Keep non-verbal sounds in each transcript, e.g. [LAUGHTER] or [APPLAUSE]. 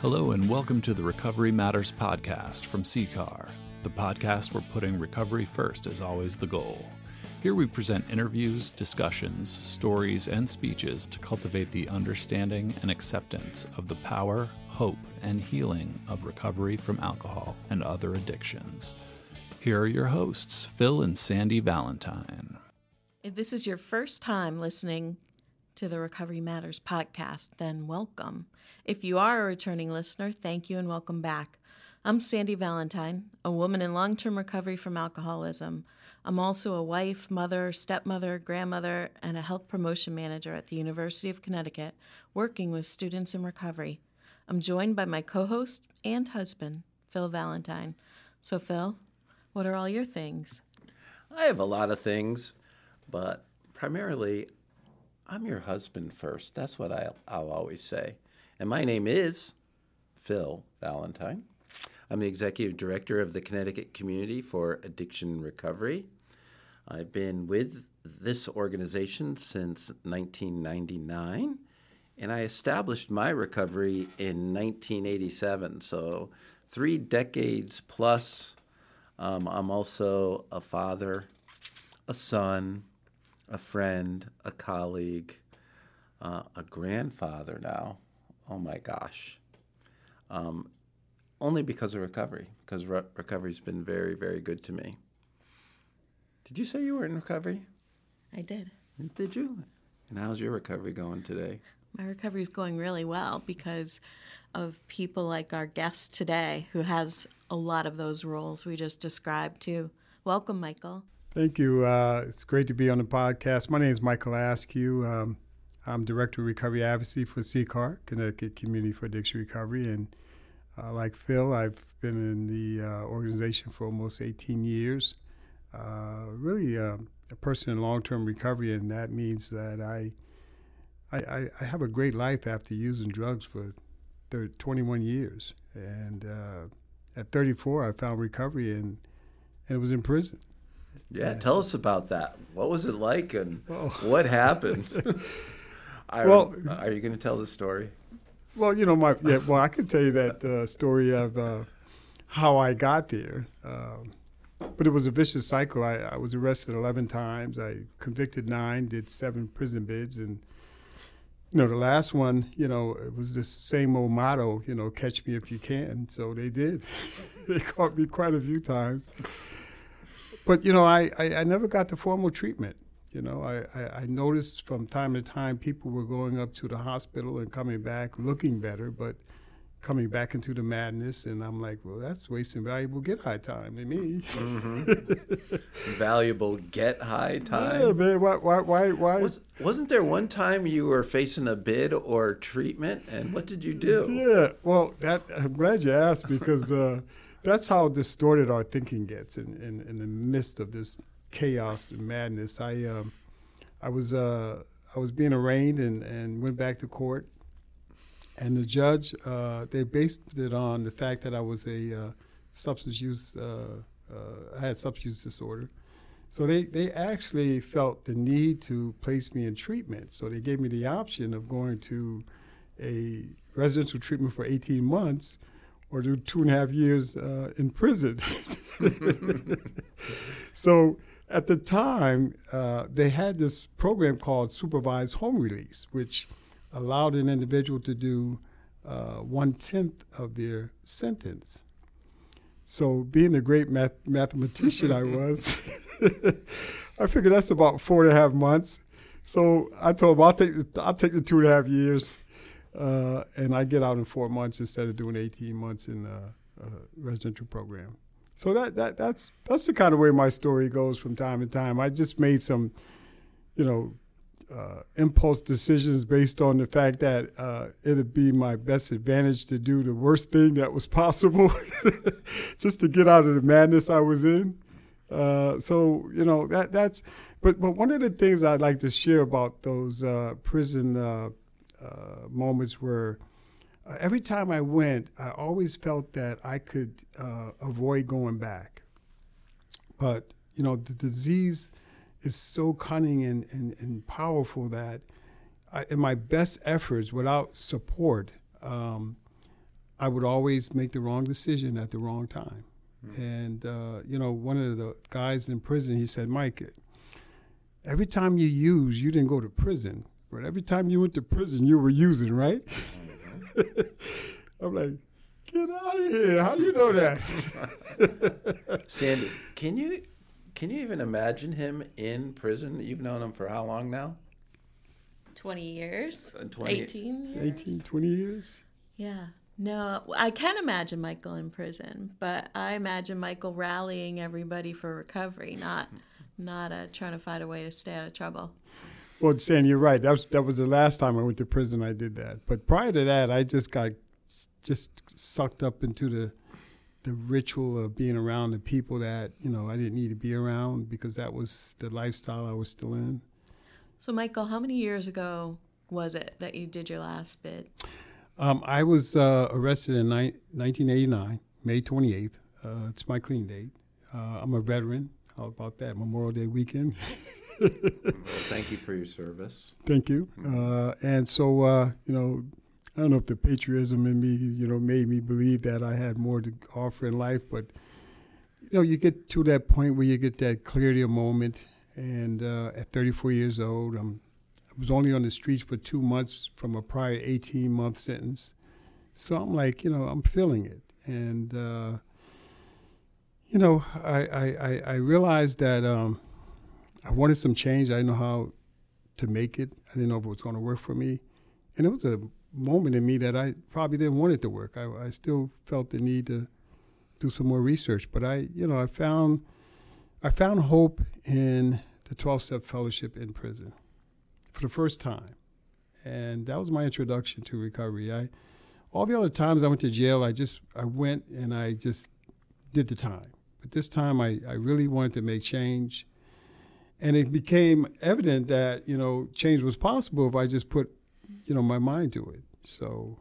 Hello, and welcome to the Recovery Matters podcast from CCAR, the podcast where putting recovery first is always the goal. Here we present interviews, discussions, stories, and speeches to cultivate the understanding and acceptance of the power, hope, and healing of recovery from alcohol and other addictions. Here are your hosts, Phil and Sandy Valentine. If this is your first time listening to the Recovery Matters podcast, then welcome. If you are a returning listener, thank you and welcome back. I'm Sandy Valentine, a woman in long term recovery from alcoholism. I'm also a wife, mother, stepmother, grandmother, and a health promotion manager at the University of Connecticut, working with students in recovery. I'm joined by my co host and husband, Phil Valentine. So, Phil, what are all your things? I have a lot of things, but primarily, I'm your husband first. That's what I'll, I'll always say. And my name is Phil Valentine. I'm the executive director of the Connecticut Community for Addiction Recovery. I've been with this organization since 1999, and I established my recovery in 1987. So, three decades plus. Um, I'm also a father, a son, a friend, a colleague, uh, a grandfather now. Oh my gosh. Um, only because of recovery, because re- recovery's been very, very good to me. Did you say you were in recovery? I did. Did you? And how's your recovery going today? My recovery is going really well because of people like our guest today who has a lot of those roles we just described too. Welcome, Michael. Thank you. Uh, it's great to be on the podcast. My name is Michael Askew. Um, I'm Director of Recovery Advocacy for CCAR, Connecticut Community for Addiction Recovery. And uh, like Phil, I've been in the uh, organization for almost 18 years. Uh, really uh, a person in long-term recovery, and that means that I, I, I have a great life after using drugs for 30, 21 years. And uh, at 34, I found recovery, and, and it was in prison. Yeah, tell us about that. What was it like, and oh. what happened? [LAUGHS] Are, well, are you going to tell the story? Well, you know, my yeah. Well, I could tell you that uh, story of uh, how I got there, um, but it was a vicious cycle. I, I, was arrested eleven times. I convicted nine, did seven prison bids, and you know, the last one, you know, it was the same old motto, you know, catch me if you can. So they did. [LAUGHS] they caught me quite a few times. But you know, I, I, I never got the formal treatment. You know, I, I, I, noticed from time to time people were going up to the hospital and coming back looking better, but coming back into the madness. And I'm like, well, that's wasting valuable get high time to me. Mm-hmm. [LAUGHS] valuable get high time. Yeah, man. Why? Why? Why? why? Was, wasn't there one time you were facing a bid or treatment, and what did you do? Yeah. Well, that I'm glad you asked because. Uh, that's how distorted our thinking gets in, in, in the midst of this chaos and madness. I um, I was uh, I was being arraigned and, and went back to court, and the judge uh, they based it on the fact that I was a uh, substance use uh, uh, I had substance use disorder. So they, they actually felt the need to place me in treatment. So they gave me the option of going to a residential treatment for 18 months or do two and a half years uh, in prison. [LAUGHS] so at the time, uh, they had this program called supervised home release, which allowed an individual to do uh, one tenth of their sentence. So, being the great math- mathematician I [LAUGHS] was, [LAUGHS] I figured that's about four and a half months. So I told him I'll take the, I'll take the two and a half years, uh, and I get out in four months instead of doing 18 months in a, a residential program so that, that that's that's the kind of way my story goes from time to time. I just made some, you know, uh, impulse decisions based on the fact that uh, it'd be my best advantage to do the worst thing that was [LAUGHS] possible, [LAUGHS] just to get out of the madness I was in. Uh, so you know that that's, but but one of the things I'd like to share about those uh, prison uh, moments were uh, every time I went, I always felt that I could uh, avoid going back. But, you know, the disease is so cunning and, and, and powerful that I, in my best efforts, without support, um, I would always make the wrong decision at the wrong time. And uh, you know, one of the guys in prison, he said, "Mike, every time you use, you didn't go to prison, but every time you went to prison, you were using, right?" [LAUGHS] I'm like, "Get out of here! How do you know that?" [LAUGHS] Sandy, can you can you even imagine him in prison? You've known him for how long now? 20 years? Uh, 20 18 years? 18, 20 years. Yeah. No, I can imagine Michael in prison, but I imagine Michael rallying everybody for recovery, not not uh, trying to find a way to stay out of trouble. Well, Sandy, you're right. That was that was the last time I went to prison. I did that. But prior to that, I just got just sucked up into the the ritual of being around the people that you know I didn't need to be around because that was the lifestyle I was still in. So, Michael, how many years ago was it that you did your last bid? Um, I was uh, arrested in ni- 1989, May 28th. Uh, it's my clean date. Uh, I'm a veteran. How about that? Memorial Day weekend. [LAUGHS] Thank you for your service. Thank you. Uh, and so, uh, you know, I don't know if the patriotism in me, you know, made me believe that I had more to offer in life, but you know, you get to that point where you get that clarity of moment. And uh, at 34 years old, I'm, I was only on the streets for two months from a prior 18 month sentence. So I'm like, you know, I'm feeling it. And, uh, you know, I, I, I, I realized that um, I wanted some change. I didn't know how to make it. I didn't know if it was going to work for me. And it was a moment in me that I probably didn't want it to work. I, I still felt the need to do some more research. But I, you know, I found I found hope in the 12 step fellowship in prison for the first time. And that was my introduction to recovery. I all the other times I went to jail, I just I went and I just did the time. But this time I, I really wanted to make change. And it became evident that, you know, change was possible if I just put, you know, my mind to it. So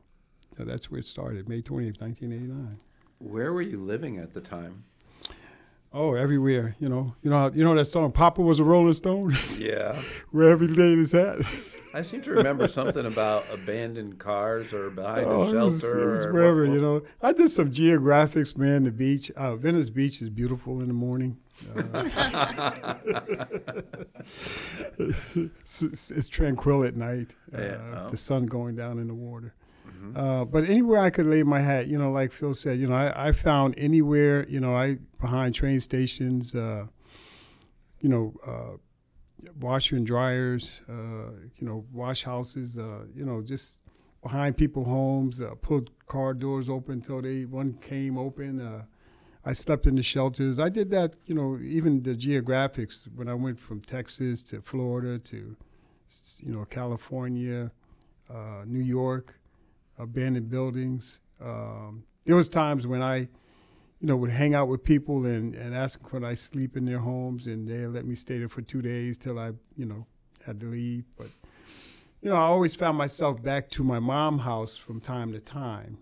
you know, that's where it started, May 20th, 1989. Where were you living at the time? Oh, everywhere. You know, you know, you know that song "Papa was a Rolling Stone," [LAUGHS] Yeah. where every lane is at. I seem to remember something about abandoned cars or behind Oh, a it shelter. was, it was or wherever. what- You know, I did some geographics, man. The beach, uh, Venice Beach, is beautiful in the morning. Uh, it's, it's, it's tranquil at night. Uh, Yeah, oh. The sun going down in the water. Mhm. Uh, but anywhere I could lay my hat, you know, like Phil said, you know, I, I found anywhere, you know, I behind train stations, uh, you know, uh, washer and dryers, uh, you know, wash houses, uh, you know, just behind people homes, uh, pulled car doors open until they one came open. I slept in the shelters. I did that, you know, even the geographics when I went from Texas to Florida to, you know, California, uh, New York abandoned buildings. Um, there was times when I, you know, would hang out with people and, and ask could I sleep in their homes, and they let me stay there for two days till I, you know, had to leave. But, you know, I always found myself back to my mom house from time to time.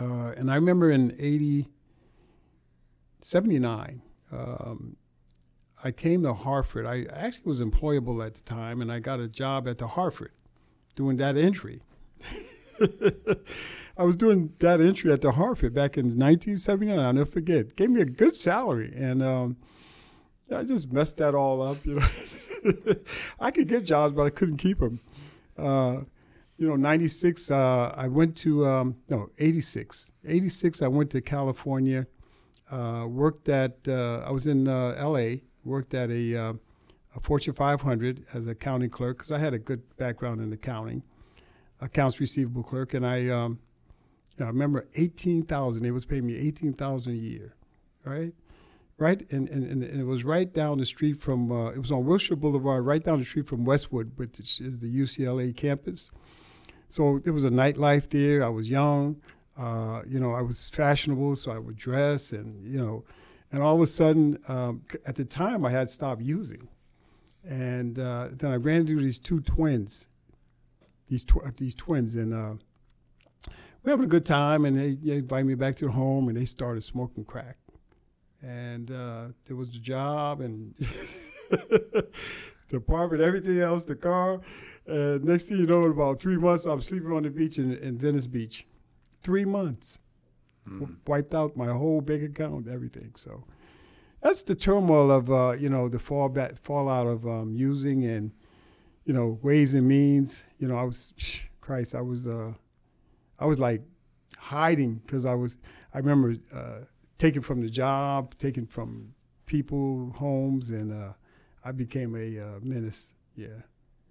Uh, and I remember in 80, 79, um, I came to Hartford. I actually was employable at the time, and I got a job at the Hartford doing data entry. [LAUGHS] I was doing data entry at the Hartford back in 1979. I'll never forget. Gave me a good salary, and um, I just messed that all up. You know, [LAUGHS] I could get jobs, but I couldn't keep them. Uh, you know, 96, uh, I went to, um, no, 86. 86, I went to California, uh, worked at, uh, I was in uh, LA, worked at a, uh, a Fortune 500 as an accounting clerk because I had a good background in accounting, accounts receivable clerk. And I, um, I remember 18000 They was paying me 18000 a year, right? Right, and, and, and it was right down the street from, uh, it was on Wilshire Boulevard, right down the street from Westwood, which is the UCLA campus. So there was a nightlife there. I was young, uh, you know, I was fashionable, so I would dress, and you know, and all of a sudden, um, at the time, I had stopped using, and uh, then I ran into these two twins, these tw- these twins, and uh, we're having a good time, and they, they invited me back to their home, and they started smoking crack, and uh, there was the job, and [LAUGHS] the apartment, everything else, the car. And next thing you know, in about three months, I'm sleeping on the beach in, in Venice Beach. Three months. Mm. Wiped out my whole bank account, everything. So that's the turmoil of uh, you know the fall back, fallout of um, using and you know ways and means. You know, I was Christ, I was uh, I was like hiding because I was. I remember uh, taken from the job, taken from people, homes, and uh, I became a uh, menace. Yeah,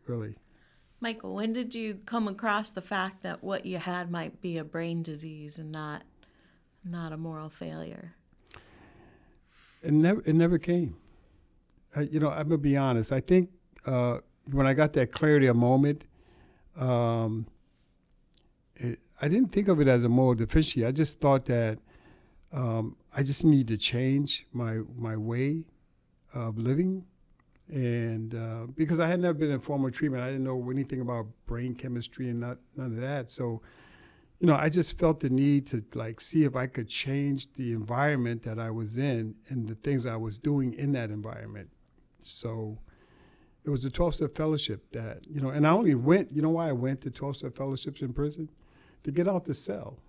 really. Michael, when did you come across the fact that what you had might be a brain disease and not not a moral failure? It never it never came. I, you know, I'm gonna be honest. I think uh, when I got that clarity a moment, um, it, I didn't think of it as a moral deficiency. I just thought that um, I just need to change my my way of living, and uh, because I had never been in formal treatment, I didn't know anything about brain chemistry and not, none of that. So, you know, I just felt the need to like see if I could change the environment that I was in and the things I was doing in that environment. So. It was the 12 step fellowship that, you know, and I only went, you know why I went to 12 step fellowships in prison? To get out the cell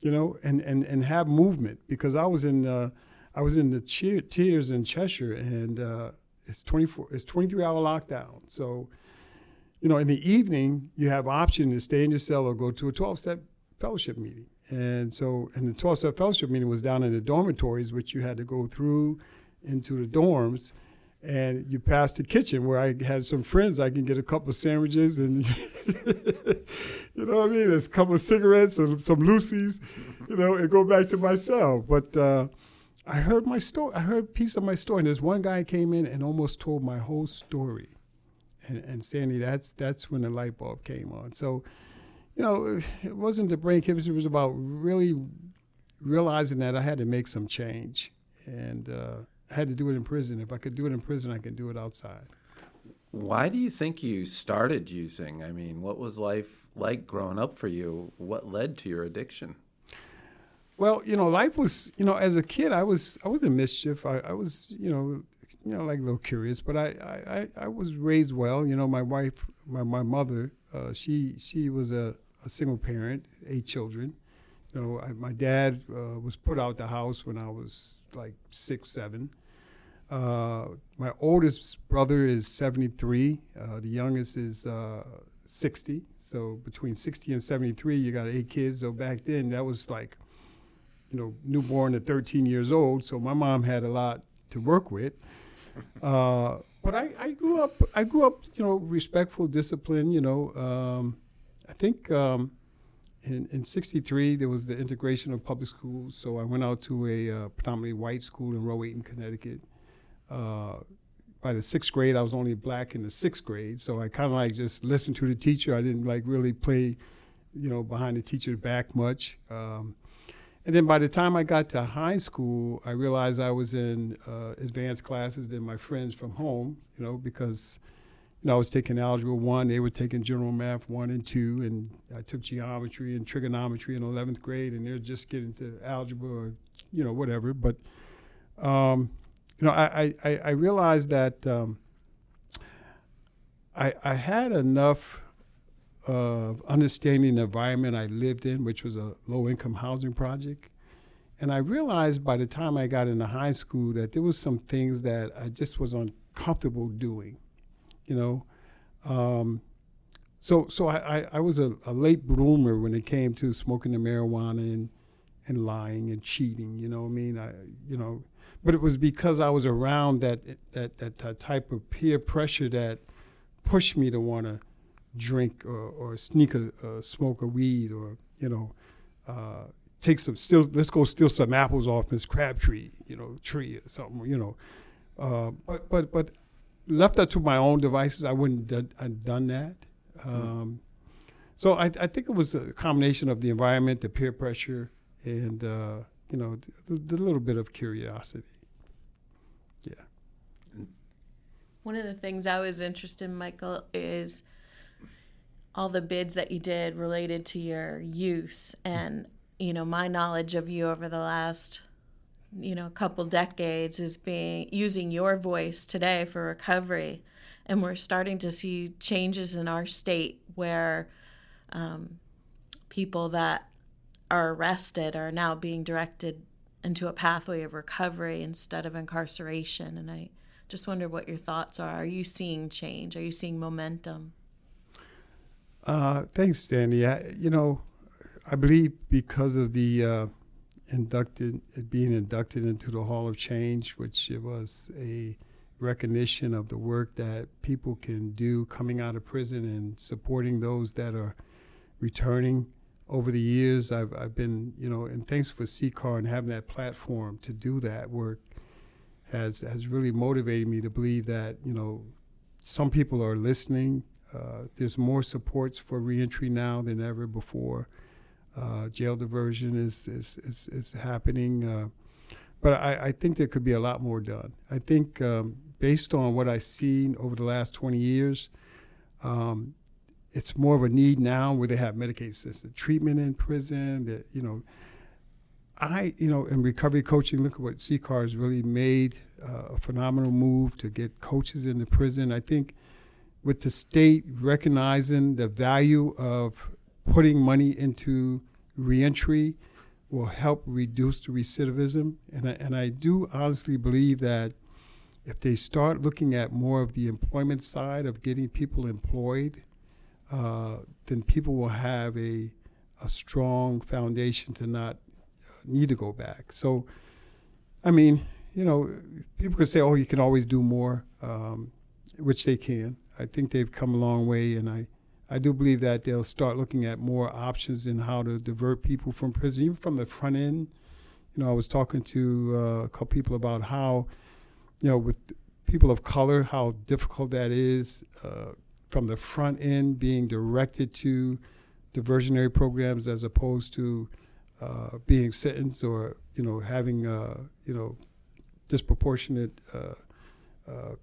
you know, and, and, and have movement because I was in uh, I was in the cheer, tears in Cheshire and uh, it's 24 it's 23 hour lockdown. So, you know, in the evening you have option to stay in your cell or go to a 12 step fellowship meeting. And so, and the 12 step fellowship meeting was down in the dormitories, which you had to go through into the dorms and you pass the kitchen where I had some friends. I can get a couple of sandwiches and [LAUGHS] you know what I mean. There's a couple of cigarettes and some loosies, you know, and go back to my cell. But uh, I heard my story. I heard a piece of my story, and there's one guy came in and almost told my whole story. And, and Sandy, that's that's when the light bulb came on. So, you know, it wasn't the brain chemistry. It was about really realizing that I had to make some change and. Uh, I had to do it in prison. If I could do it in prison, I could do it outside. Why do you think you started using? I mean, what was life like growing up for you? What led to your addiction? Well, you know, life was, you know, as a kid, I was, I was in mischief. I, I was, you know, you know, like a little curious, but I, I, I was raised well. You know, my wife, my, my mother, uh, she, she was a, a single parent, eight children. You know, I, my dad uh, was put out the house when I was like six, seven. Uh, my oldest brother is 73. Uh, the youngest is uh, 60. So between 60 and 73, you got eight kids. So back then, that was like, you know, newborn to 13 years old. So my mom had a lot to work with. [LAUGHS] Uh, but I, I, grew up. I grew up, you know, respectful, discipline. You know, um, I think. Um, in, in 63, there was the integration of public schools. So I went out to a uh, predominantly white school in Rowayton, Connecticut. Uh, by the sixth grade, I was only black in the sixth grade. So I kind of like just listened to the teacher. I didn't like really play, you know, behind the teacher's back much. Um, and then by the time I got to high school, I realized I was in uh, advanced classes than my friends from home, you know, because – you know, I was taking algebra one, they were taking general math one and two, and I took geometry and trigonometry in 11th grade, and they're just getting to algebra or, you know, whatever. But, um, you know, I, I, I realized that um, I, I had enough of understanding the environment I lived in, which was a low income housing project. And I realized by the time I got into high school that there was some things that I just was uncomfortable doing you know. Um, so so I, I, was a, a, late bloomer when it came to smoking the marijuana and, and lying and cheating, you know what I mean? I you know but it was because I was around that that, that, that type of peer pressure that pushed me to want to drink or, or sneak a, uh, smoke a weed or you know uh, take some still let's go steal some apples off Miss Crabtree you know tree or something you know uh, but but but left that to my own devices, I wouldn't have done that. Um, so I, I, think it was a combination of the environment, the peer pressure, and uh, you know, the, the, little bit of curiosity. Yeah. One of the things I was interested in, Michael, is all the bids that you did related to your use and you know my knowledge of you over the last you know, couple decades is being using your voice today for recovery. And we're starting to see changes in our state where um, people that are arrested are now being directed into a pathway of recovery instead of incarceration. And I just wonder what your thoughts are. Are you seeing change? Are you seeing momentum? Uh, thanks, Sandy. I, you know, I believe because of the uh, inducted being inducted into the Hall of Change, which it was a recognition of the work that people can do coming out of prison and supporting those that are returning. Over the years, I've, I've been, you know, and thanks for CCAR and having that platform to do that work has has really motivated me to believe that, you know, some people are listening. Uh, there's more supports for reentry now than ever before. Uh, jail diversion is is, is, is happening. Uh, but I, I, think there could be a lot more done. I think um, based on what I've seen over the last 20 years, um, it's more of a need now where they have Medicaid assisted treatment in prison. That you know, I you know in recovery coaching, look at what CCAR has really made uh, a phenomenal move to get coaches into prison. I think with the state recognizing the value of putting money into reentry will help reduce the recidivism, and I, and I do honestly believe that if they start looking at more of the employment side of getting people employed, uh, then people will have a, a strong foundation to not need to go back. So, I mean, you know, people could say, oh, you can always do more, um, which they can. I think they've come a long way, and I, I do believe that they'll start looking at more options in how to divert people from prison, even from the front end. You know, I was talking to uh, a couple people about how you know, with people of color, how difficult that is uh, from the front end being directed to diversionary programs as opposed to uh, being sentenced or you know having uh, you know disproportionate uh, uh,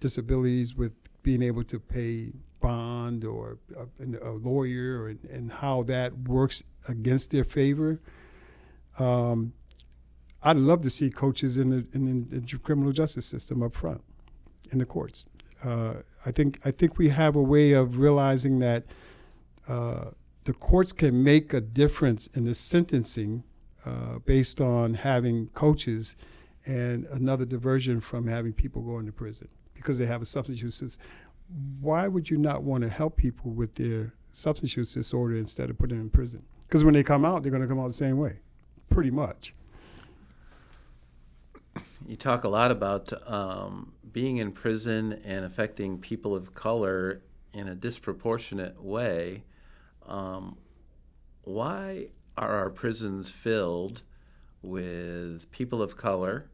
disabilities with being able to pay bond or a, a lawyer and, how that works against their favor. Um, I'd love to see coaches in the, in the criminal justice system up front, in the courts. Uh, I think I think we have a way of realizing that uh, the courts can make a difference in the sentencing uh, based on having coaches, and another diversion from having people go into prison because they have a substance use. disorder. Why would you not want to help people with their substance use disorder instead of putting them in prison? Because when they come out, they're going to come out the same way, pretty much you talk a lot about um, being in prison and affecting people of color in a disproportionate way. Um, why are our prisons filled with people of color?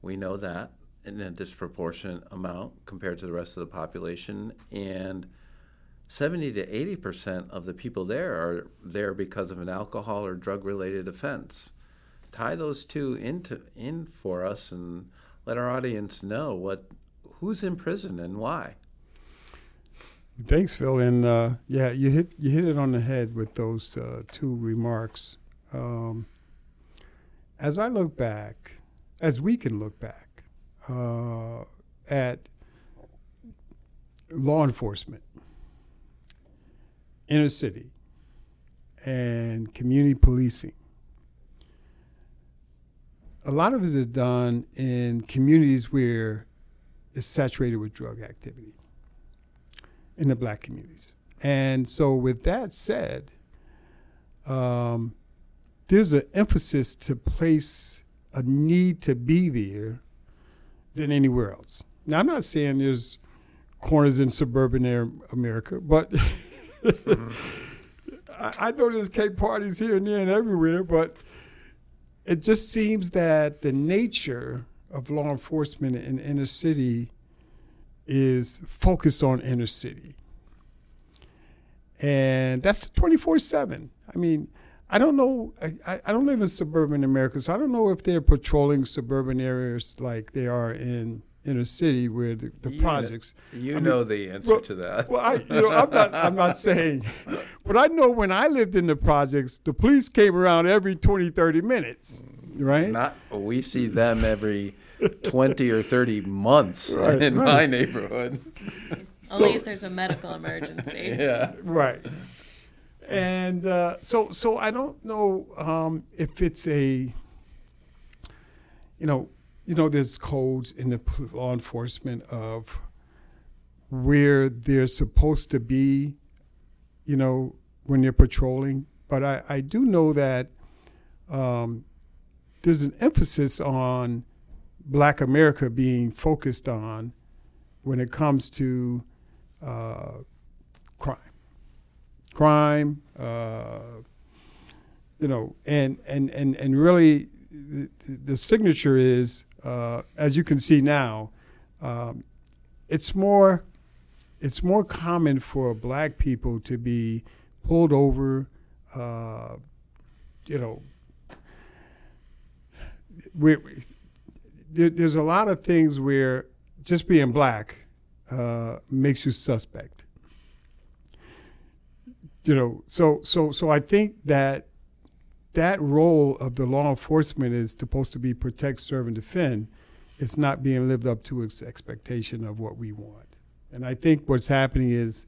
We know that in a disproportionate amount compared to the rest of the population. And 70 to 80 percent of the people there are there because of an alcohol or drug related offense tie those two into in for us and let our audience know what who's in prison and why. Thanks, Phil. And uh, yeah, you hit you hit it on the head with those uh, two remarks. Um, as I look back, as we can look back uh, at law enforcement, inner city, and community policing, a lot of it is done in communities where it's saturated with drug activity in the black communities. And so, with that said, um, there's an emphasis to place a need to be there than anywhere else. Now, I'm not saying there's corners in suburban America, but mm-hmm. [LAUGHS] I, I know there's cake parties here and there and everywhere, but it just seems that the nature of law enforcement in inner city is focused on inner city. And that's 24 7. I mean, I don't know. I, I don't live in suburban America, so I don't know if they're patrolling suburban areas like they are in inner city where the, the you projects. Know, you I know the answer well, to that. Well, I, you know, I'm not, I'm not saying, but I know when I lived in the projects, the police came around every 20, 30 minutes, right? Not, we see them every 20 or 30 months right, in right. my neighborhood. Only if there's a medical emergency. [LAUGHS] yeah. Right. And uh, so so I don't know um, if it's a you know you know there's codes in the law enforcement of where they're supposed to be you know when they're patrolling. But I, I do know that um, there's an emphasis on black America being focused on when it comes to uh, crime crime, uh, you know, and and and and really, the, the signature is, uh, as you can see now, um, it's more, it's more common for black people to be pulled over, uh, you know. we there, there's a lot of things where just being black uh, makes you suspect you know, so so so I think that that role of the law enforcement is supposed to be protect, serve, and defend. It's not being lived up to its expectation of what we want. And I think what's happening is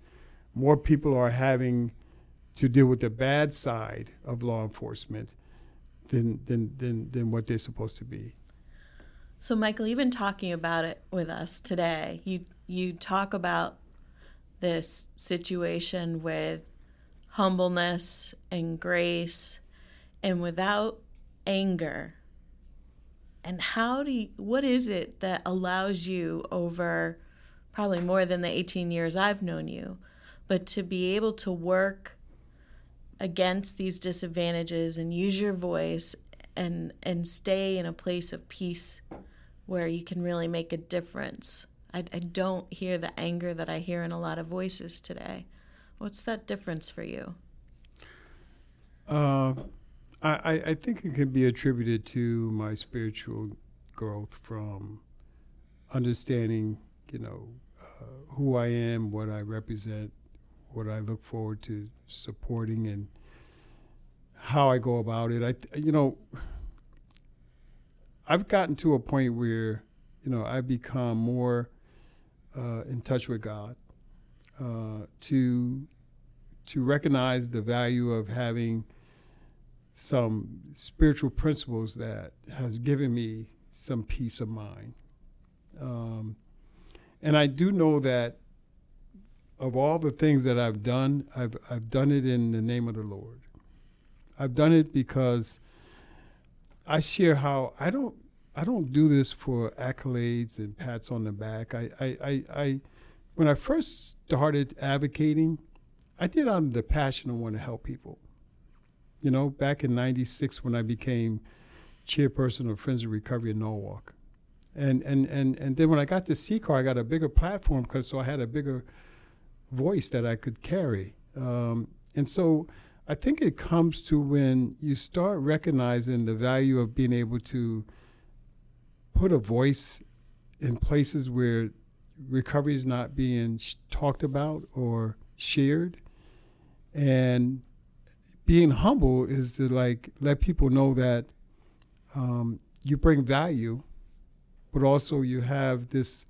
more people are having to deal with the bad side of law enforcement than than than, than what they're supposed to be. So, Michael, even talking about it with us today, you you talk about this situation with humbleness and grace and without anger. And how do you, what is it that allows you over probably more than the 18 years I've known you, but to be able to work against these disadvantages and use your voice and and stay in a place of peace where you can really make a difference. I, I don't hear the anger that I hear in a lot of voices today. What's that difference for you? Uh, I, I think it can be attributed to my spiritual growth from understanding, you know, uh, who I am, what I represent, what I look forward to supporting, and how I go about it. I, you know, I've gotten to a point where, you know, I've become more uh, in touch with God uh, to to recognize the value of having some spiritual principles that has given me some peace of mind. Um, and I do know that of all the things that I've done, I've, I've done it in the name of the Lord. I've done it because I share how I don't I don't do this for accolades and pats on the back. I, I, I, I when I first started advocating, I did out of the passion of wanting to help people. You know, back in '96 when I became chairperson of Friends of Recovery in Norwalk, and and and and then when I got to CCAR, I got a bigger platform because so I had a bigger voice that I could carry. Um, and so I think it comes to when you start recognizing the value of being able to put a voice in places where recovery is not being sh- talked about or shared. And being humble is to like let people know that um, you bring value but also you have this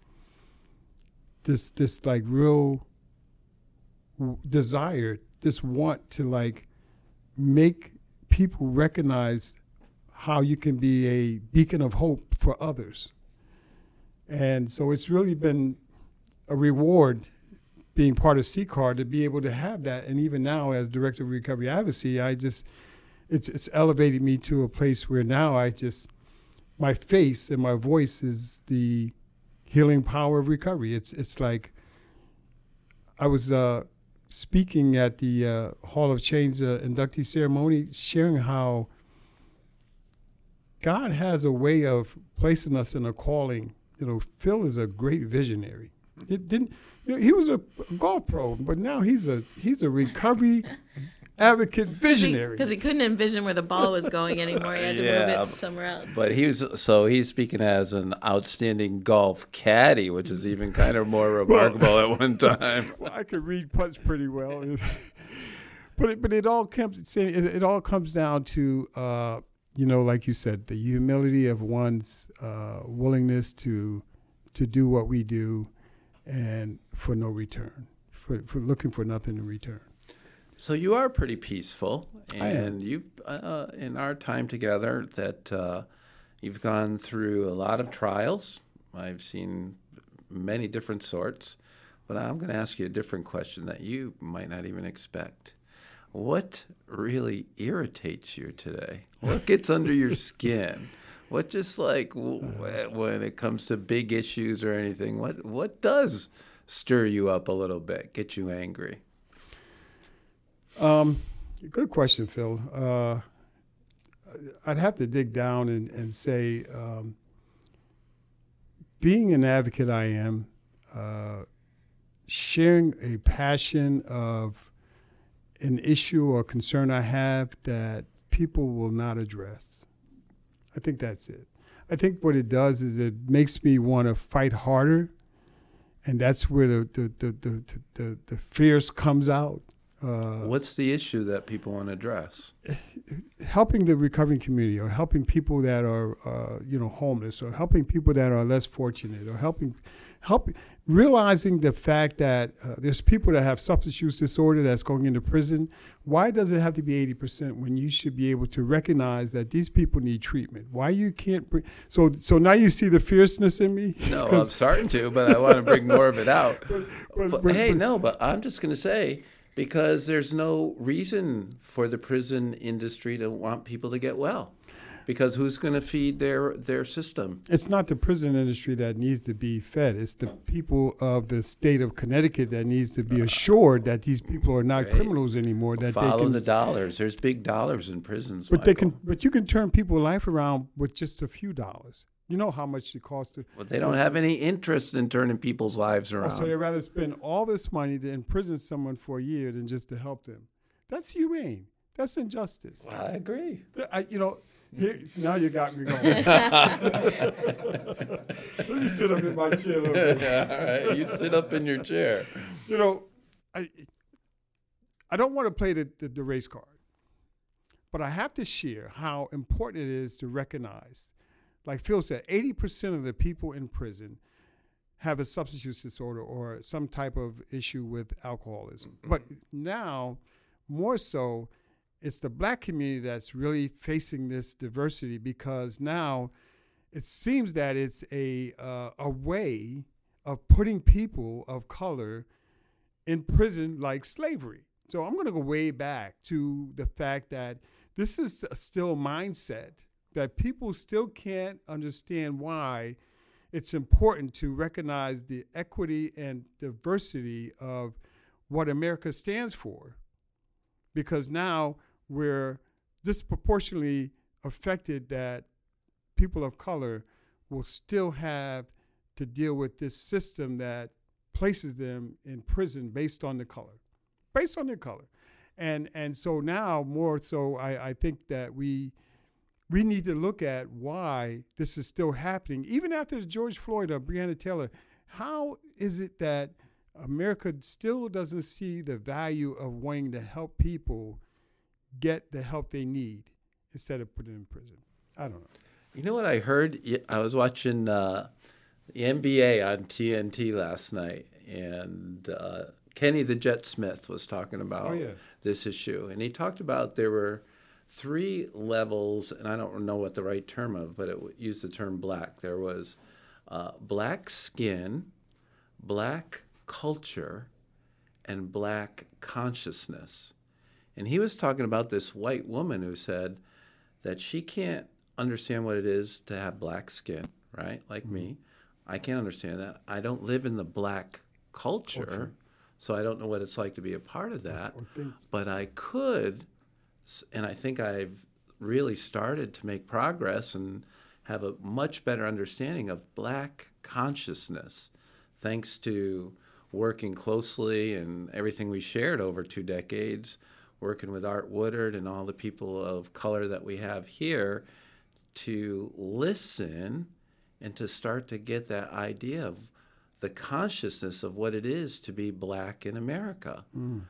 this this like real desire this want to like make people recognize how you can be a beacon of hope for others and so it's really been a reward being part of CCAR to be able to have that. And even now, as director of recovery advocacy, I just it's it's elevated me to a place where now I just my face and my voice is the healing power of recovery. It's it's like I was uh, speaking at the uh, Hall of Change uh, inductee ceremony, sharing how God has a way of placing us in a calling. You know, Phil is a great visionary. It didn't you know, he was a golf pro, but now he's a he's a recovery advocate [LAUGHS] visionary because he, he, couldn't envision where the ball was going anymore. He had to yeah, move it somewhere else. But he was so he's speaking as an outstanding golf caddy, which is even kind of more remarkable well, at one time. [LAUGHS] Well, I could read putts pretty well, [LAUGHS] but it, but it all comes it, it all comes down to uh, you know, like you said, the humility of one's uh, willingness to to do what we do and for no return, for, for looking for nothing in return. So you are pretty peaceful, and you've uh, in our time together that uh, you've gone through a lot of trials. I've seen many different sorts, but I'm going to ask you a different question that you might not even expect. What really irritates you today? What gets under your skin? What just like when it comes to big issues or anything? What what does stir you up a little bit, get you angry? Um, good question, Phil. Uh, I'd have to dig down and, and say, um, being an advocate, I am uh, sharing a passion of an issue or concern I have that people will not address. I think that's it. I think what it does is it makes me want to fight harder, and that's where the the the the, the, the fierce comes out. Uh, What's the issue that people want to address? [SIGHS] helping the recovering community or helping people that are uh, you know homeless or helping people that are less fortunate or helping help realizing the fact that uh, there's people that have substance use disorder that's going into prison why does it have to be 80% when you should be able to recognize that these people need treatment why you can't bring so so now you see the fierceness in me [LAUGHS] No, I'm starting to, but I want to bring more of it out. [LAUGHS] but- But, but- hey, but- no, but I'm just going to say because there's no reason for the prison industry to want people to get well. Because who's going to feed their their system? it's not the prison industry that needs to be fed. It's the people of the state of Connecticut that needs to be assured that these people are not Right. criminals anymore. That Follow they can, the dollars. There's big dollars in prisons. but they can, but you can turn people's life around with just a few dollars. You know how much it costs to. But they don't have any interest in turning people's lives Oh, around. so they'd rather spend all this money to imprison someone for a year than just to help them. That's humane. That's injustice. I agree. I, you know, here, now you got me going. [LAUGHS] [LAUGHS] Let me sit up in my chair a little bit. [LAUGHS] All right, you sit up in your chair. you know, I I don't want to play the, the, the race card, but I have to share how important it is to recognize, like Phil said, 80% of the people in prison have a substance use disorder or some type of issue with alcoholism. But mm-hmm. now, more so, it's the black community that's really facing this diversity because now it seems that it's a uh, a way of putting people of color in prison like slavery. So I'm going to go way back to the fact that this is still mindset that people still can't understand why it's important to recognize the equity and diversity of what America stands for. Because now we're disproportionately affected that people of color will still have to deal with this system that places them in prison based on the color, based on their color. And, and so now more so, I, I think that we, we need to look at why this is still happening, even after the George Floyd or Breonna Taylor. How is it that America still doesn't see the value of wanting to help people get the help they need instead of putting them in prison? I don't know. You know what I heard? I was watching uh, the NBA on TNT last night, and uh, Kenny the Jet Smith was talking about Oh, yeah. this issue, and he talked about there were three levels, and I don't know what the right term of, but it used the term black. There was uh, black skin, black culture, and black consciousness. And he was talking about this white woman who said that she can't understand what it is to have black skin, right? Like mm-hmm. me. I can't understand that. I don't live in the black culture, so I don't know what it's like to be a part of that. But I could, and I think I've really started to make progress and have a much better understanding of black consciousness thanks to working closely and everything we shared over two decades, working with Art Woodard and all the people of color that we have here to listen and to start to get that idea of the consciousness of what it is to be black in America. Mm.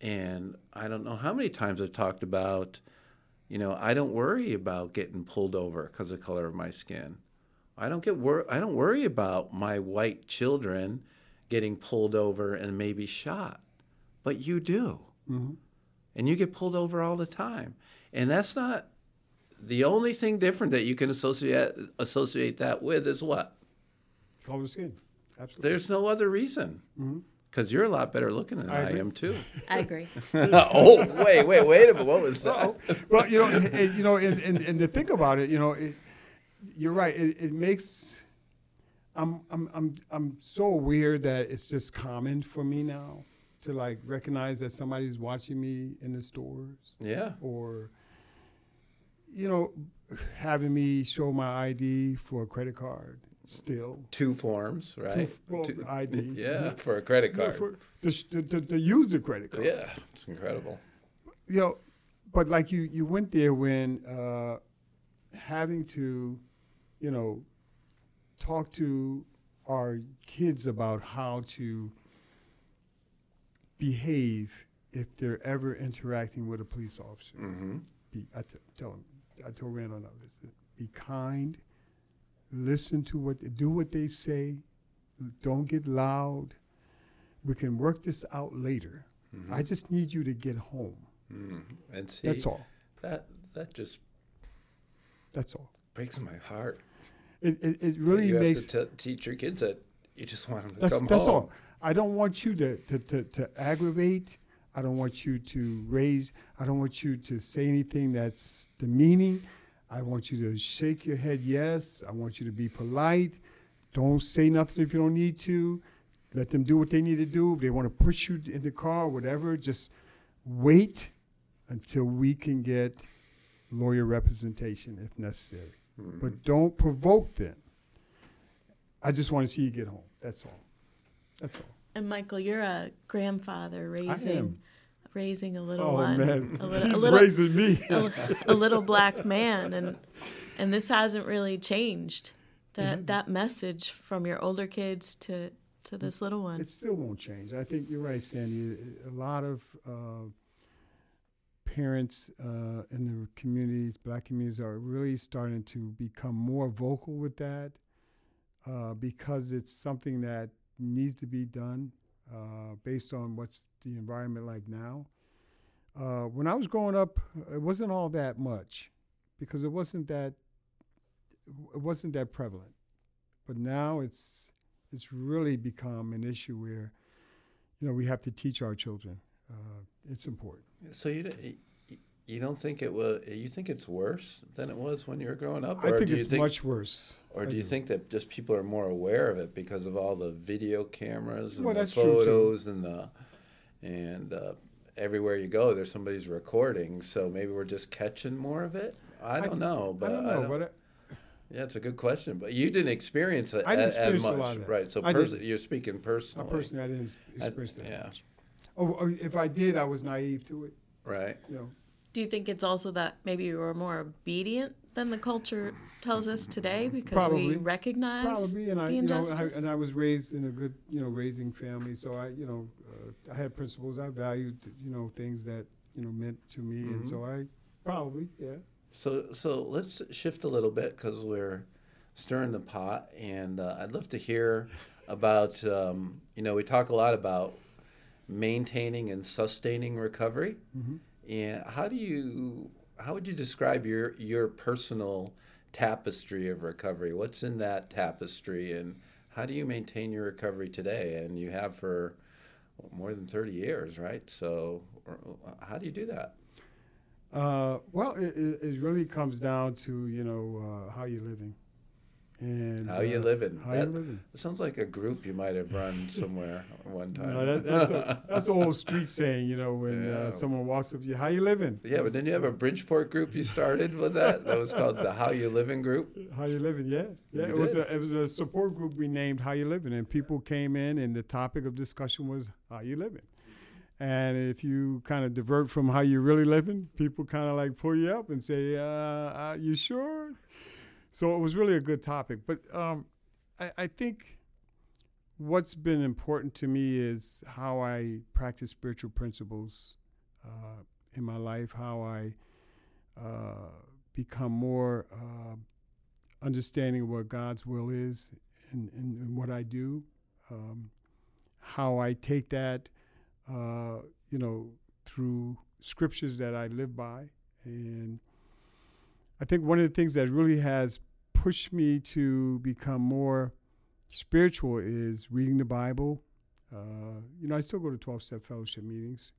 And I don't know how many times I've talked about, you know, I don't worry about getting pulled over because of the color of my skin. I don't get wor- I don't worry about my white children getting pulled over and maybe shot. But you do. Mm-hmm. And you get pulled over all the time. And that's not the only thing different that you can associate associate that with is what? Color skin. Absolutely. There's no other reason. Mm-hmm. Because you're a lot better looking than I I, am too. [LAUGHS] I agree. [LAUGHS] oh, wait, wait, wait a minute. What was that? well, you know, and, and, you know, and, and, and to think about it, you know, it, you're right. It, it makes. I'm I'm I'm I'm so aware that it's just common for me now to like recognize that somebody's watching me in the stores Yeah. or, you know, having me show my ID for a credit card still. Two forms, right? well, Two- ID. [LAUGHS] Yeah, for a credit card. for- to, to, to, to use the credit card. Yeah, it's incredible. you know, but like you, you went there when uh, having to, you know, talk to our kids about how to behave if they're ever interacting with a police officer. hmm Be, I t- tell them, I told Randall this, be kind, listen to what, do what they say, don't get loud. We can work this out later. I just need you to get home. hmm And see, That's all. That that just That's all. breaks my heart. It, it, it really you makes have to t- teach your kids that you just want them to that's come that's home. all. I don't want you to, to, to, to aggravate. I don't want you to raise. I don't want you to say anything that's demeaning. I want you to shake your head yes. I want you to be polite. Don't say nothing if you don't need to. Let them do what they need to do. If they want to push you in the car, whatever, just wait until we can get lawyer representation if necessary. Mm-hmm. But don't provoke them. I just want to see you get home. That's all. That's all. And Michael, you're a grandfather raising raising a little Oh one, man, a little, he's a little, raising me. [LAUGHS] a, a little black man, and and this hasn't really changed. That that message from your older kids to to this little one. It still won't change. I think you're right, Sandy. A lot of uh, parents uh, in the communities, black communities, are really starting to become more vocal with that uh, because it's something that needs to be done uh, based on what's the environment like now. Uh, when I was growing up, it wasn't all that much because it wasn't that it wasn't that prevalent. But now it's it's really become an issue where, you know, we have to teach our children. Uh, it's important. So you you don't think it was? You think it's worse than it was when you were growing up, I or think do you it's think, much worse. or I do you think that just people are more aware of it because of all the video cameras and Well, the that's true, too. photos and the and uh, everywhere you go, there's somebody's recording. So maybe we're just catching more of it. I don't know, but I don't know, but I, yeah, it's a good question. But you didn't experience it I didn't as experience a much, lot of that. right? So pers- you're speaking I personally, personally, I didn't I- experience that yeah, much. Oh, oh, if I did, I was naive to it. right. You know, Do you think it's also that maybe you were more obedient than the culture tells us today because Probably. we recognize probably, and I, the you know, I, injustice? and I was raised in a good, you know, raising family. So I, you know, uh, I had principles. I valued, you know, things that you know meant to me, and Mm-hmm. so I probably, yeah. So so let's shift a little bit because we're stirring the pot, and uh, I'd love to hear about. Um, you know, we talk a lot about maintaining and sustaining recovery, and how do you how would you describe your your personal tapestry of recovery? What's in that tapestry, and how do you maintain your recovery today? And you have for more than thirty years, right? So how do you do that? Uh, well, it, it, really comes down to you know uh, how you're living, and How you uh, living? How That- you living? It sounds like a group you might have run [LAUGHS] somewhere one time. No, that, that's a [LAUGHS] that's an old street saying. You know, when Yeah. uh, someone walks up to you, how you living? yeah, but didn't you have a Bridgeport group you started with that? That was called the How You Living group. How you living? Yeah, yeah. You it was a it was a support group we named How You Living, and people came in, and the topic of discussion was How You Living. And if you kind of divert from how you're really living, people kind of like pull you up and say, uh, uh, "You sure?" So it was really a good topic. But um, I, I think what's been important to me is how I practice spiritual principles uh, in my life, how I uh, become more uh, understanding of what God's will is in, in, in what I do, um, how I take that, uh, you know, through scriptures that I live by. And I think one of the things that really has pushed me to become more spiritual is reading the Bible. Uh, you know, I still go to 12 step fellowship meetings,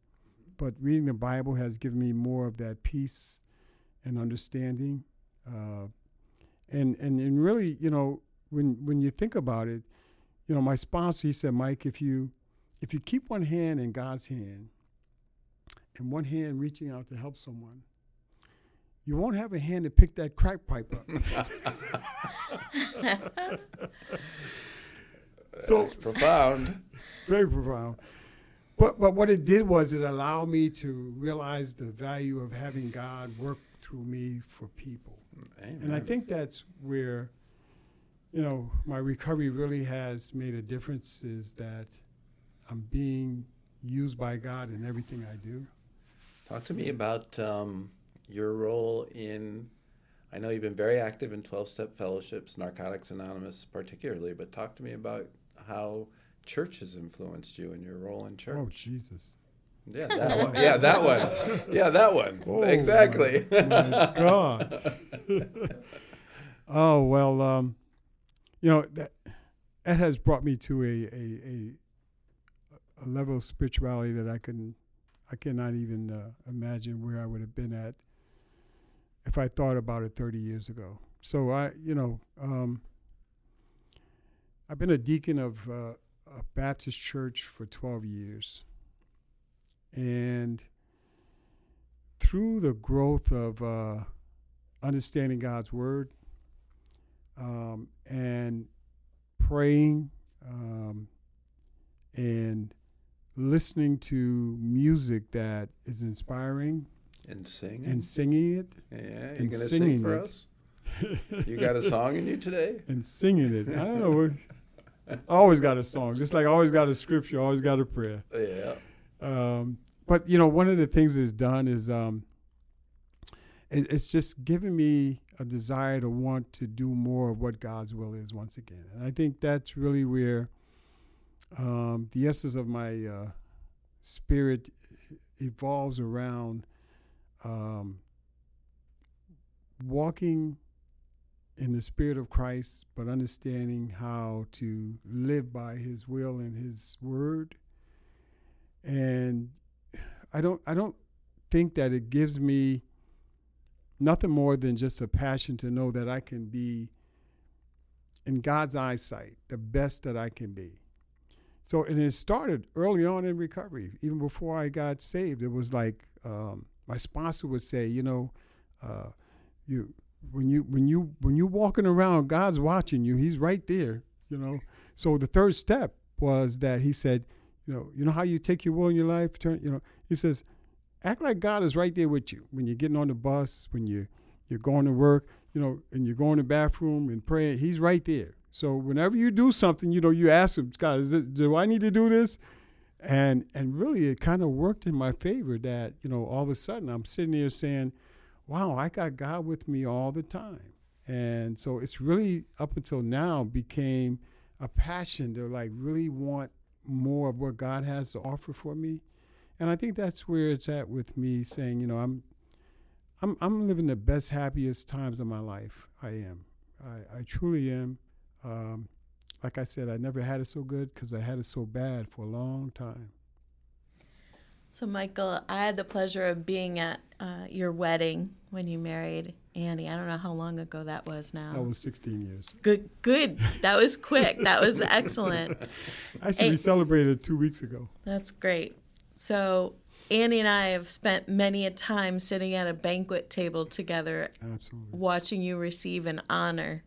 but reading the Bible has given me more of that peace and understanding. Uh, and, and, and really, you know, when, when you think about it, you know, my sponsor, he said, Mike, if you, if you keep one hand in God's hand and one hand reaching out to help someone, you won't have a hand to pick that crack pipe up. [LAUGHS] so That's profound. Very profound. But but what it did was it allowed me to realize the value of having God work through me for people. Amen. And I think that's where, you know, my recovery really has made a difference is that I'm being used by God in everything I do. Talk to me about um, your role in. I know you've been very active in 12 step fellowships, Narcotics Anonymous particularly, but talk to me about how church has influenced you in your role in church. Oh, Jesus. Yeah, that one. Yeah, that one. Yeah, that one. [LAUGHS] Oh, exactly. My, my God. [LAUGHS] oh well, um, you know that that has brought me to a, a, a a level of spirituality that I can I cannot even uh, imagine where I would have been at if I thought about it 30 years ago. So I, you know, um, I've been a deacon of uh, a Baptist church for 12 years, and through the growth of uh, understanding God's word um, and praying um, and listening to music that is inspiring and singing and singing it. Yeah, you gonna sing for it. us? you got a song in you today? [LAUGHS] And singing it. I don't know. Always got a song, just like I always got a scripture, always got a prayer. Yeah. Um, but you know, one of the things it's done is um, it, it's just given me a desire to want to do more of what God's will is once again, and I think that's really where um, the essence of my uh, spirit evolves around um, walking in the spirit of Christ, but understanding how to live by His will and His word. And I don't, I don't think that it gives me nothing more than just a passion to know that I can be in God's eyesight the best that I can be. So, and it started early on in recovery. Even before I got saved, it was like um, my sponsor would say, you know, uh, you when you when you when you're walking around, God's watching you. He's right there. You know. So the third step was that he said, you know, you know how you take your will in your life. Turn, you know, he says, act like God is right there with you when you're getting on the bus, when you you're going to work, you know, and you're going to the bathroom and praying. He's right there. So whenever you do something, you know, you ask him, God, this, do I need to do this? And and really, it kind of worked in my favor that you know all of a sudden I'm sitting there saying, "Wow, I got God with me all the time." And so it's really up until now became a passion to like really want more of what God has to offer for me. And I think that's where it's at with me saying, you know, I'm I'm I'm living the best, happiest times of my life. I am. I, I truly am. Um, like I said, I never had it so good because I had it so bad for a long time. So, Michael, I had the pleasure of being at uh, your wedding when you married Annie. I don't know how long ago that was now. That was 16 years. Good, good. That was quick. that was excellent. [LAUGHS] Actually, we celebrated two weeks ago. That's great. So, Annie and I have spent many a time sitting at a banquet table together, Absolutely. watching you receive an honor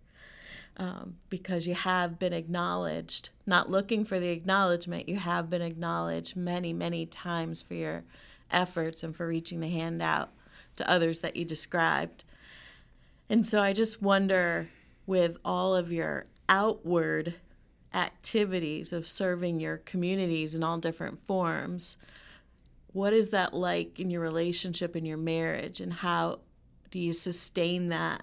um, because you have been acknowledged. Not looking for the acknowledgement, you have been acknowledged many, many times for your efforts and for reaching the hand out to others that you described. And so I just wonder with all of your outward activities of serving your communities in all different forms, what is that like in your relationship in your marriage and how do you sustain that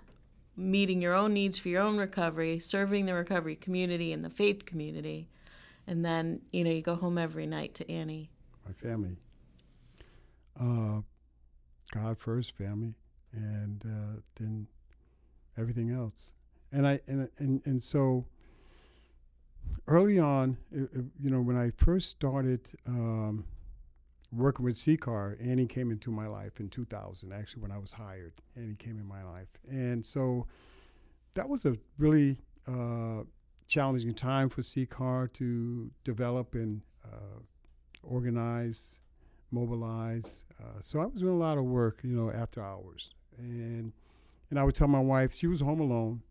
meeting your own needs for your own recovery, serving the recovery community and the faith community, and then you know you go home every night to Annie. My family. Uh, God first, family, and uh, then everything else. And I and and and so early on, you know, when I first started um, working with CCAR, Annie came into my life in 2000. Actually, when I was hired, Annie came in my life, and so that was a really uh, challenging time for CCAR to develop and uh, organize, mobilize. Uh, so I was doing a lot of work, you know, after hours, and and I would tell my wife she was home alone,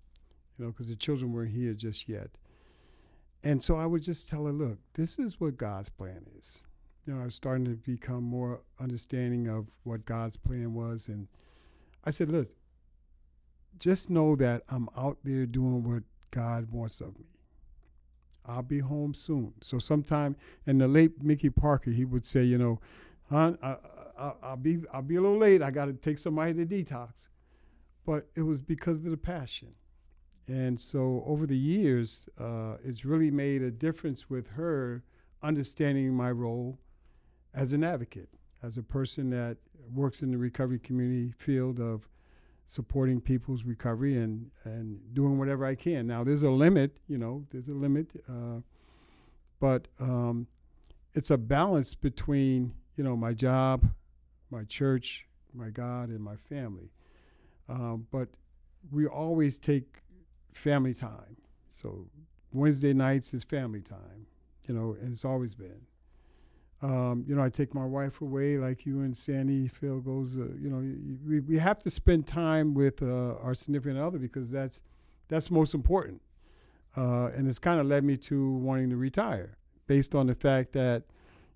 you know, because the children weren't here just yet. And so I would just tell her, look, this is what God's plan is. You know, I was starting to become more understanding of what God's plan was. And I said, look, just know that I'm out there doing what God wants of me. I'll be home soon. So sometime, and the late Mickey Parker, he would say, you know, hon, I, will be I'll be a little late. I got to take somebody to detox, but it was because of the passion. And so over the years, uh, it's really made a difference with her understanding my role as an advocate, as a person that works in the recovery community field of supporting people's recovery and, and doing whatever I can. Now, there's a limit, you know, there's a limit, uh, but um, it's a balance between, you know, my job, my church, my God, and my family. Um, but we always take family time. So Wednesday nights is family time, you know, and it's always been. Um, you know, I take my wife away, like you and Sandy Phil goes. Uh, you know, we, we have to spend time with uh, our significant other because that's that's most important. Uh, and it's kind of led me to wanting to retire, based on the fact that,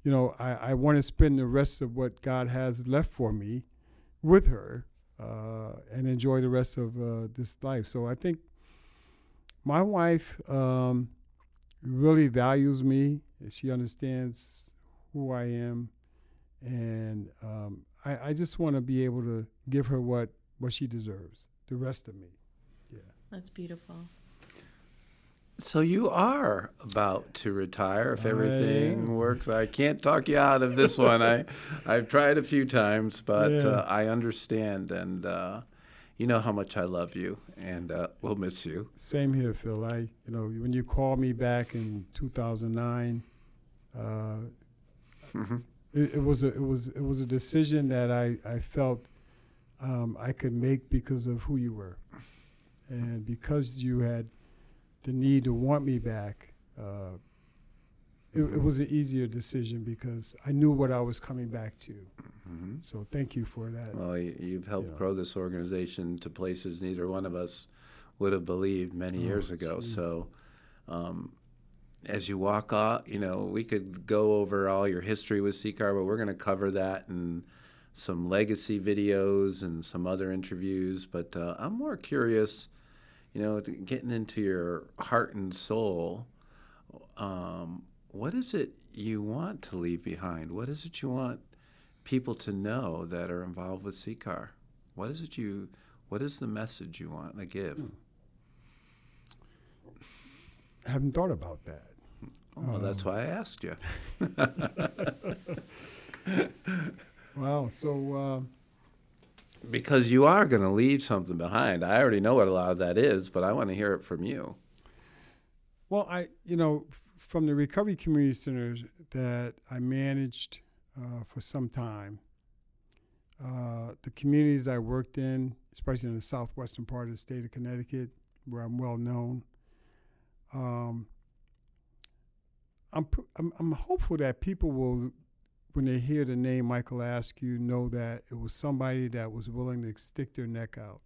you know, I, I want to spend the rest of what God has left for me with her uh, and enjoy the rest of uh, this life. So I think my wife um, really values me. She understands who I am, and um, I, I, just want to be able to give her what what she deserves. The rest of me, yeah. That's beautiful. So you are about to retire if everything works. I can't talk you out of this one. I [LAUGHS] I've tried a few times, but yeah. uh, I understand and. Uh, you know how much I love you, and uh, we'll miss you. Same here, Phil. I, you know, when you called me back in 2009, uh, mm-hmm. it, it, was a it was it was a decision that I I felt um, I could make because of who you were, and because you had the need to want me back. Uh, it, it, was an easier decision because I knew what I was coming back to. Mm-hmm. So thank you for that. Well, you've helped you know. grow this organization to places neither one of us would have believed many oh, years ago. Geez. So um, as you walk off, you know, we could go over all your history with CCAR, but we're going to cover that in some legacy videos and some other interviews. But uh, I'm more curious, you know, getting into your heart and soul. Um, what is it you want to leave behind? What is it you want people to know that are involved with CCAR? What is it you? What is the message you want to give? Hmm. I haven't thought about that. Well, um, that's why I asked you. [LAUGHS] wow. So. Uh, because you are going to leave something behind. I already know what a lot of that is, but I want to hear it from you. Well, I, you know, from the recovery community centers that I managed uh, for some time, uh, the communities I worked in, especially in the southwestern part of the state of Connecticut, where I'm well known, um, I'm, I'm, I'm hopeful that people will, when they hear the name Michael Askew, know that it was somebody that was willing to stick their neck out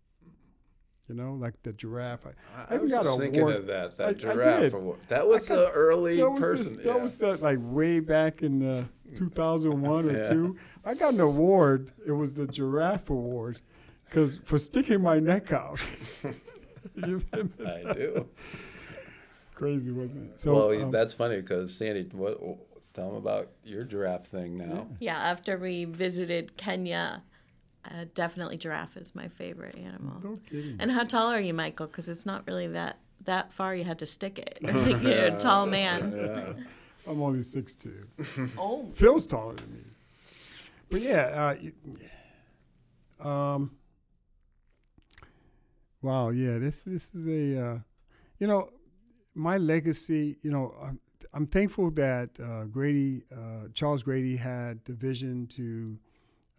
you know, like the giraffe. I, I, I was got just thinking award. of that, that I, giraffe award. That was got, the early that was person. The, that was that like way back in uh, [LAUGHS] 2001 or yeah. two. I got an award. It was the giraffe award because for sticking my neck out. [LAUGHS] I do. Crazy, wasn't it? So, well, um, that's funny because Sandy, what, tell them about your giraffe thing now. Yeah, after we visited Kenya uh, definitely giraffe is my favorite animal. And how tall are you, Michael? Because it's not really that that far. You had to stick it. [LAUGHS] You're a tall man. [LAUGHS] Yeah. I'm only six two. [LAUGHS] oh, Phil's taller than me. But yeah, uh, Um, wow, yeah, this this is a, uh, you know, my legacy. You know, I'm, I'm thankful that uh, Grady, uh, Charles Grady, had the vision to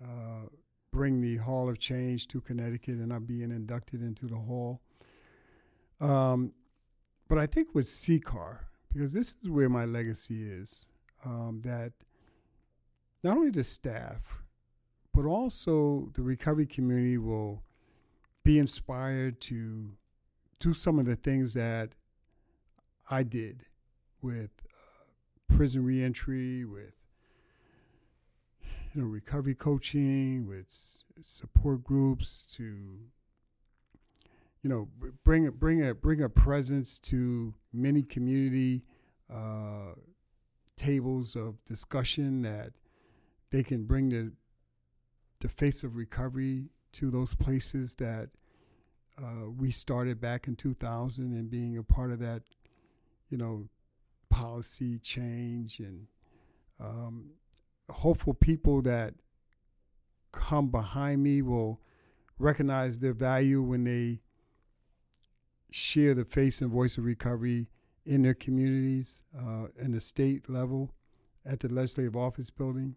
uh, bring the Hall of Change to Connecticut, and I'm being inducted into the hall. Um, but I think with CCAR, because this is where my legacy is, um, that not only the staff, but also the recovery community will be inspired to do some of the things that I did with uh, prison reentry, with you know recovery coaching, with support groups to you know bring a bring a bring a presence to many community uh, tables of discussion that they can bring the the face of recovery to those places that uh, we started back in 2000 and being a part of that, you know, policy change and um, hopeful people that come behind me will recognize their value when they share the face and voice of recovery in their communities, uh, in the state level, at the legislative office building.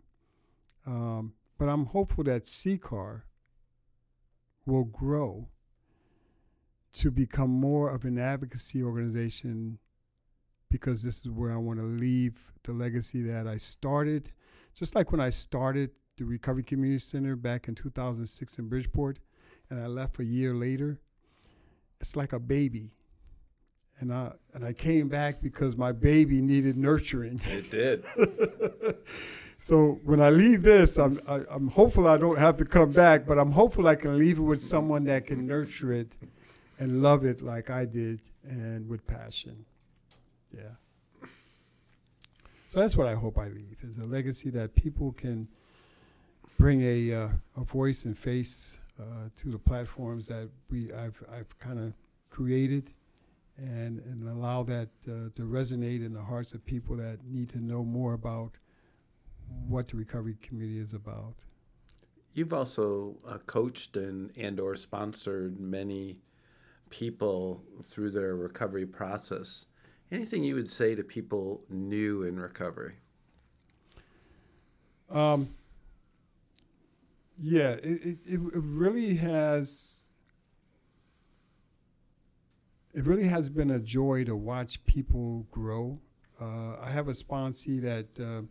Um, but I'm hopeful that CCAR will grow to become more of an advocacy organization because this is where I want to leave the legacy that I started. Just like when I started the Recovery Community Center back in 2006 in Bridgeport, and I left a year later, it's like a baby. And I and I came back because my baby needed nurturing. It did. [LAUGHS] so when I leave this, I'm I, am i am hopeful I don't have to come back, but I'm hopeful I can leave it with someone that can nurture it and love it like I did and with passion. Yeah. So that's what I hope I leave is a legacy that people can bring a uh, a voice and face uh, to the platforms that we I've I've kind of created and, and allow that uh, to resonate in the hearts of people that need to know more about what the recovery community is about. You've also uh, coached and and or sponsored many people through their recovery process. Anything you would say to people new in recovery? Um, yeah, it, it, it really has it really has been a joy to watch people grow. Uh, I have a sponsee that uh,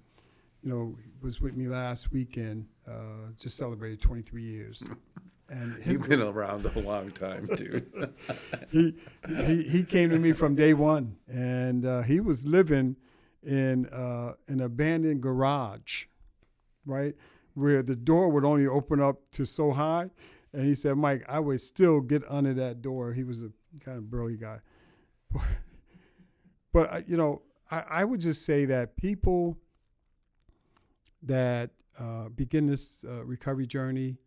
you know was with me last weekend. Uh, just celebrated 23 years. [LAUGHS] And you've been around a long time, dude. [LAUGHS] he, he he came to me from day one, and uh, he was living in uh, an abandoned garage, right, where the door would only open up to so high. And he said, Mike, I would still get under that door. He was a kind of burly guy. But, [LAUGHS] but uh, you know, I, I, would just say that people that uh, begin this uh, recovery journey,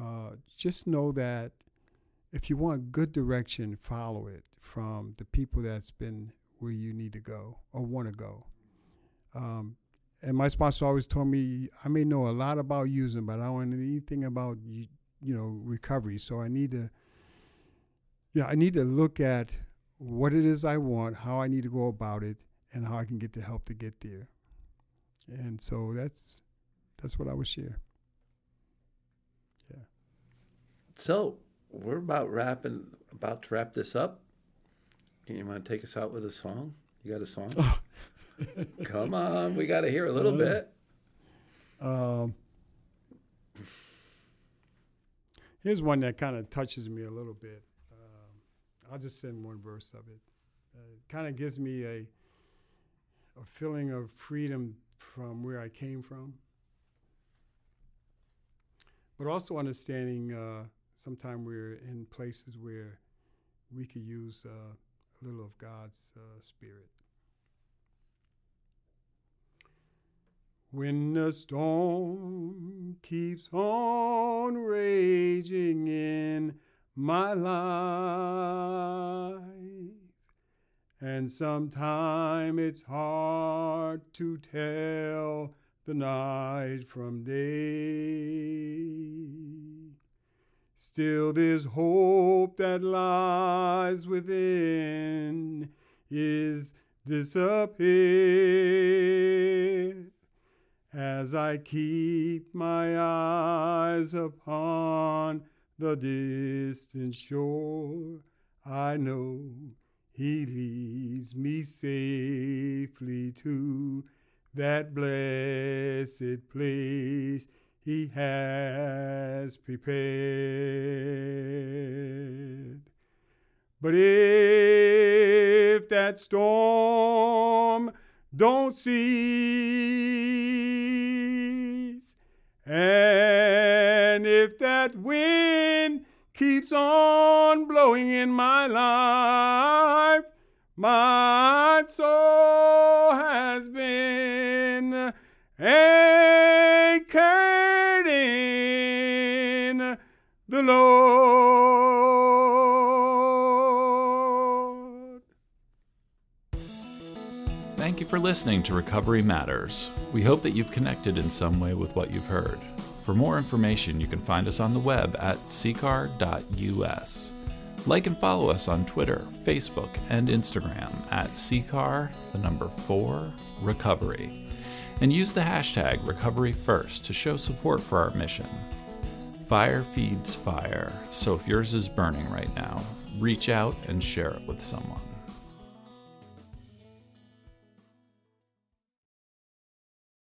uh, just know that if you want good direction, follow it from the people that's been where you need to go or want to go. Um, and my sponsor always told me I may know a lot about using, but I don't know anything about you, you know recovery. So I need to yeah, I need to look at what it is I want, how I need to go about it, and how I can get the help to get there. And so that's that's what I would share. Yeah. So we're about wrapping about to wrap this up. Can you want to take us out with a song? You got a song? Oh. [LAUGHS] Come on, we got to hear a little uh, bit. Um, here's one that kind of touches me a little bit. I'll just send one verse of it. Uh, it kind of gives me a a feeling of freedom from where I came from, but also understanding uh, sometimes we're in places where we could use uh, a little of God's uh, spirit. When the storm keeps on raging in my life. And sometime it's hard to tell the night from day. Still, this hope that lies within. Is disappear as I keep my eyes upon the distant shore. I know he leads me safely to that blessed place he has prepared. But if that storm don't cease, and if that wind keeps on blowing in my life, my soul has been anchored the Lord. Thank you for listening to Recovery Matters. We hope that you've connected in some way with what you've heard. For more information, you can find us on the web at ccar.us. Like and follow us on Twitter, Facebook, and Instagram at CCAR, the number 4, Recovery. And use the hashtag RecoveryFirst to show support for our mission. Fire feeds fire, so if yours is burning right now, reach out and share it with someone.